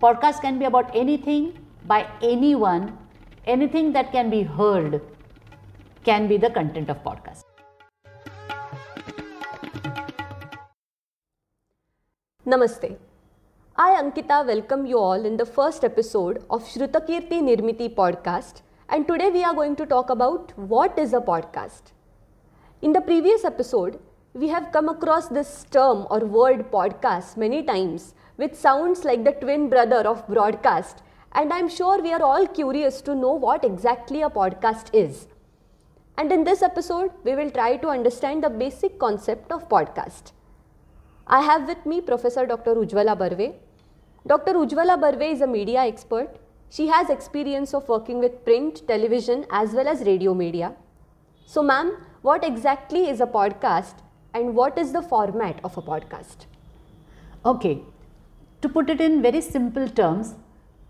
Podcast can be about anything by anyone, anything that can be heard can be the content of podcast. Namaste. I, Ankita, welcome you all in the first episode of Shrutakirti Nirmiti podcast. And today we are going to talk about what is a podcast. In the previous episode, we have come across this term or word podcast many times, which sounds like the twin brother of broadcast. And I'm sure we are all curious to know what exactly a podcast is. And in this episode, we will try to understand the basic concept of podcast. I have with me Professor Dr. Ujwala Barve. Dr. Ujwala Barve is a media expert. She has experience of working with print, television as well as radio media. So ma'am, what exactly is a podcast and what is the format of a podcast? Okay, to put it in very simple terms,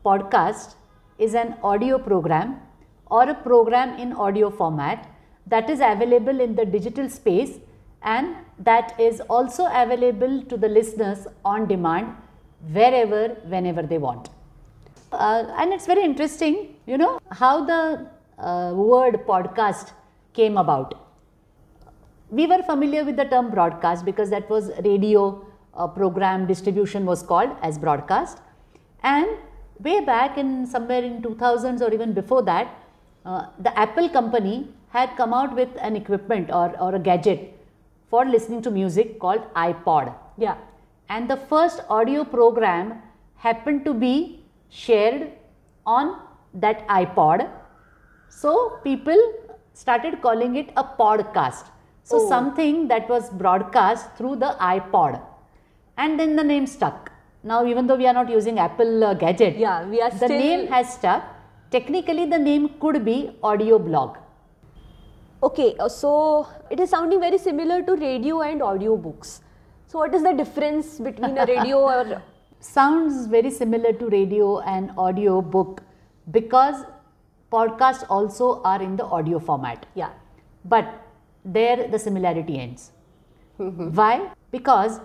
podcast is an audio program or a program in audio format that is available in the digital space and that is also available to the listeners on demand wherever, whenever they want. Uh, and it's very interesting, you know, how the uh, word podcast came about. We were familiar with the term broadcast because that was radio uh, program distribution was called as broadcast. And way back in somewhere in 2000s or even before that, uh, the Apple company had come out with an equipment or, or a gadget for listening to music called iPod. Yeah. And the first audio program happened to be shared on that iPod. So people started calling it a podcast. So Oh. something that was broadcast through the iPod. And then the name stuck. Now even though we are not using Apple uh, gadget, Yeah, we are the name has stuck. Technically the name could be audio blog. Okay, uh, so it is sounding very similar to radio and audio books. So what is the difference between a radio or sounds very similar to radio and audio book because podcasts also are in the audio format yeah. but there the similarity ends why because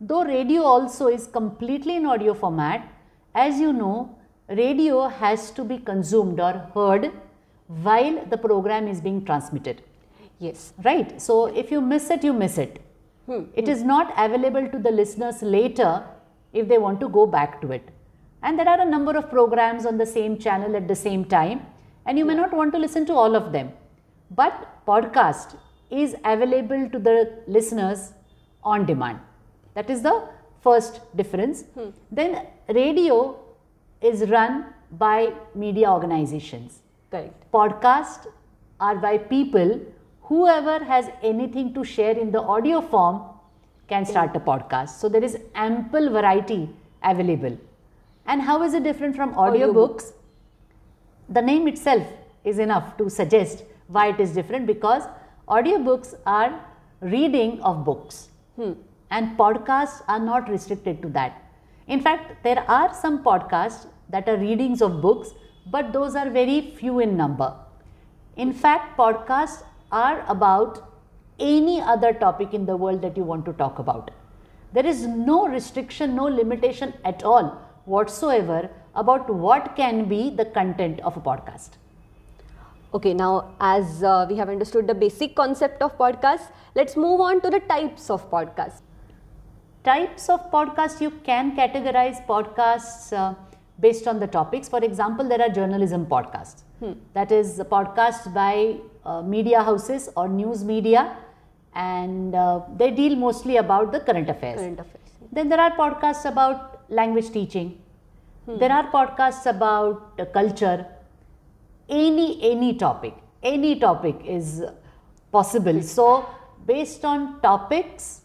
though radio also is completely in audio format as you know radio has to be consumed or heard while the program is being transmitted. Yes. right? So if you miss it you miss it. Hmm. It is not available to the listeners later if they want to go back to it. And there are a number of programs on the same channel at the same time and you may not want to listen to all of them. But podcast is available to the listeners on demand that is the first difference. Hmm. Then radio is run by media organizations. Correct. podcast are by people. Whoever has anything to share in the audio form can start a podcast. So there is ample variety available. And how is it different from audiobooks the name itself is enough to suggest why it is different because audiobooks are reading of books hmm. And podcasts are not restricted to that. In fact, there are some podcasts that are readings of books, but those are very few in number. In fact, podcasts are about any other topic in the world that you want to talk about. There is no restriction, no limitation at all whatsoever about what can be the content of a podcast. Okay, now as uh, we have understood the basic concept of podcasts, let's move on to the types of podcast. Types of podcasts you can categorize podcasts uh, based on the topics. For example, there are journalism podcasts. That is a podcast by uh, media houses or news media, and uh, they deal mostly about the current affairs. Current affairs. Then there are podcasts about language teaching. There are podcasts about uh, culture. Any any topic, any topic is possible. So based on topics,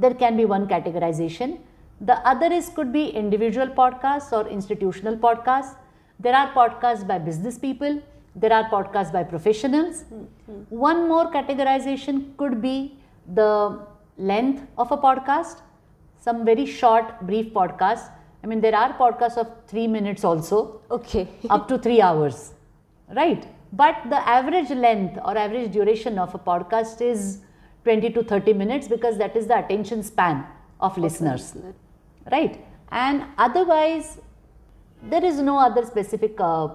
there can be one categorization. The other is could be individual podcasts or institutional podcasts. There are podcasts by business people. There are podcasts by professionals. One more categorization could be the length of a podcast. Some very short, brief podcasts. I mean, there are podcasts of three minutes also Okay. up to three hours, right? But the average length or average duration of a podcast is 20 to 30 minutes because that is the attention span of listeners, right? And otherwise, there is no other specific uh,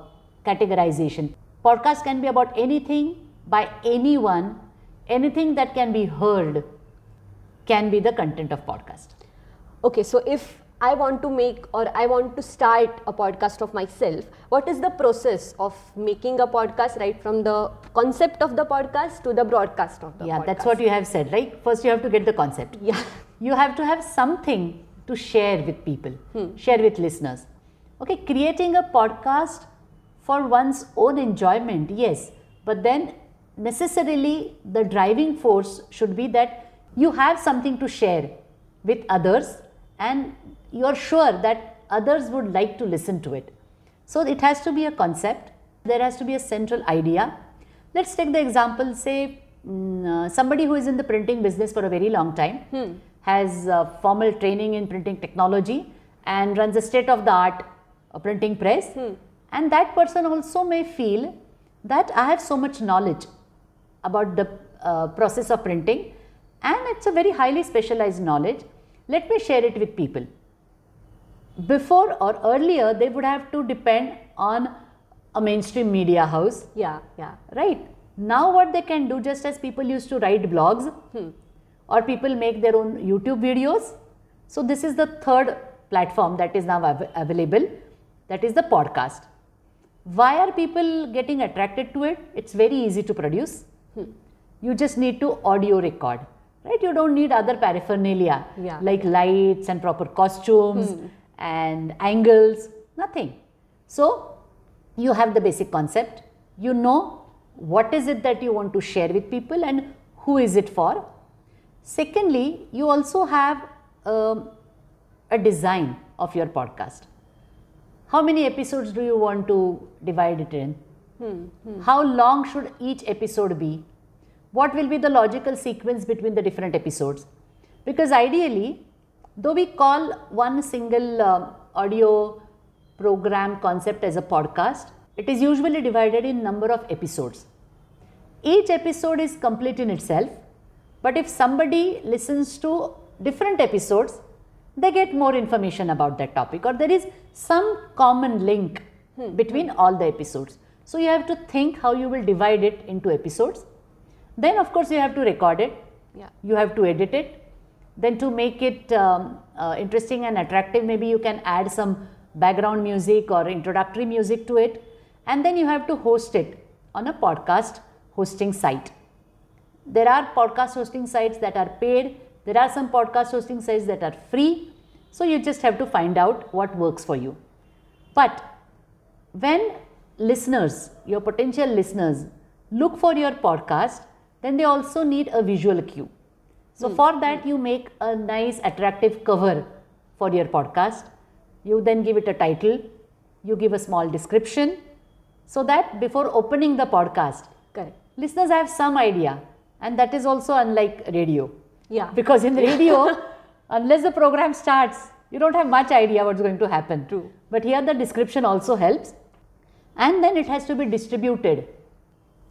categorization. Podcast can be about anything by anyone, anything that can be heard can be the content of podcast. Okay, so if I want to make or I want to start a podcast of myself, what is the process of making a podcast right from the concept of the podcast to the broadcast of the yeah, podcast? Yeah, that's what you have said, right? First, you have to get the concept. Yeah. You have to have something to share with people, hmm. share with listeners. Okay, creating a podcast for one's own enjoyment, yes, but then necessarily the driving force should be that you have something to share with others and you're sure that others would like to listen to it. So it has to be a concept, there has to be a central idea. Let's take the example, say, mm, uh, somebody who is in the printing business for a very long time, has uh, formal training in printing technology, and runs a state of the art uh, printing press. And that person also may feel that I have so much knowledge about the uh, process of printing and it's a very highly specialized knowledge. Let me share it with people. Before or earlier, they would have to depend on a mainstream media house, Yeah, yeah. right? Now, what they can do, just as people used to write blogs hmm. or people make their own YouTube videos. So, this is the third platform that is now av- available that is the podcast. Why are people getting attracted to it? It's very easy to produce. Hmm. You just need to audio record, right? You don't need other paraphernalia Yeah. like lights and proper costumes hmm. and angles, nothing. So, you have the basic concept, you know what is it that you want to share with people and who is it for. Secondly, you also have um, a design of your podcast. How many episodes do you want to divide it in? Hmm. Hmm. How long should each episode be? What will be the logical sequence between the different episodes? Because ideally, though we call one single uh, audio program concept as a podcast, it is usually divided in number of episodes. Each episode is complete in itself, but if somebody listens to different episodes, they get more information about that topic or there is some common link between all the episodes. So you have to think how you will divide it into episodes. Then, of course, you have to record it, Yeah. you have to edit it. Then, to make it um, uh, interesting and attractive, maybe you can add some background music or introductory music to it. And then you have to host it on a podcast hosting site. There are podcast hosting sites that are paid, there are some podcast hosting sites that are free. So, you just have to find out what works for you. But when listeners, your potential listeners, look for your podcast, then they also need a visual cue. So, hmm. for that, you make a nice, attractive cover for your podcast. You then give it a title, you give a small description, so that before opening the podcast, Correct. listeners have some idea, and that is also unlike radio. Yeah. Because in radio, unless the program starts, you don't have much idea what's going to happen. True. But here the description also helps. And then it has to be distributed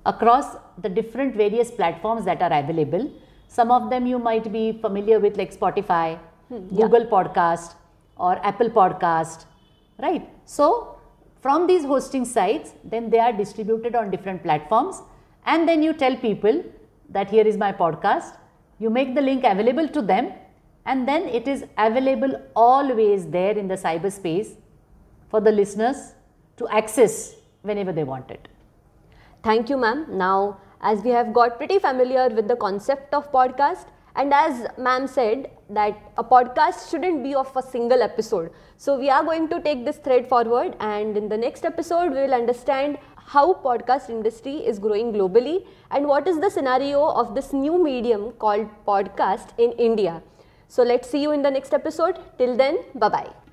across the different various platforms that are available. Some of them you might be familiar with, like Spotify, hmm, Google Podcast, or Apple Podcast, right? So, from these hosting sites, then they are distributed on different platforms, and then you tell people that here is my podcast. You make the link available to them, and then it is available always there in the cyberspace for the listeners to access whenever they want it. Thank you, ma'am. Now, as we have got pretty familiar with the concept of podcast, and as ma'am said that a podcast shouldn't be of a single episode. So we are going to take this thread forward, and in the next episode, we will understand how podcast industry is growing globally and what is the scenario of this new medium called podcast in India. So let's see you in the next episode. Till then, bye bye.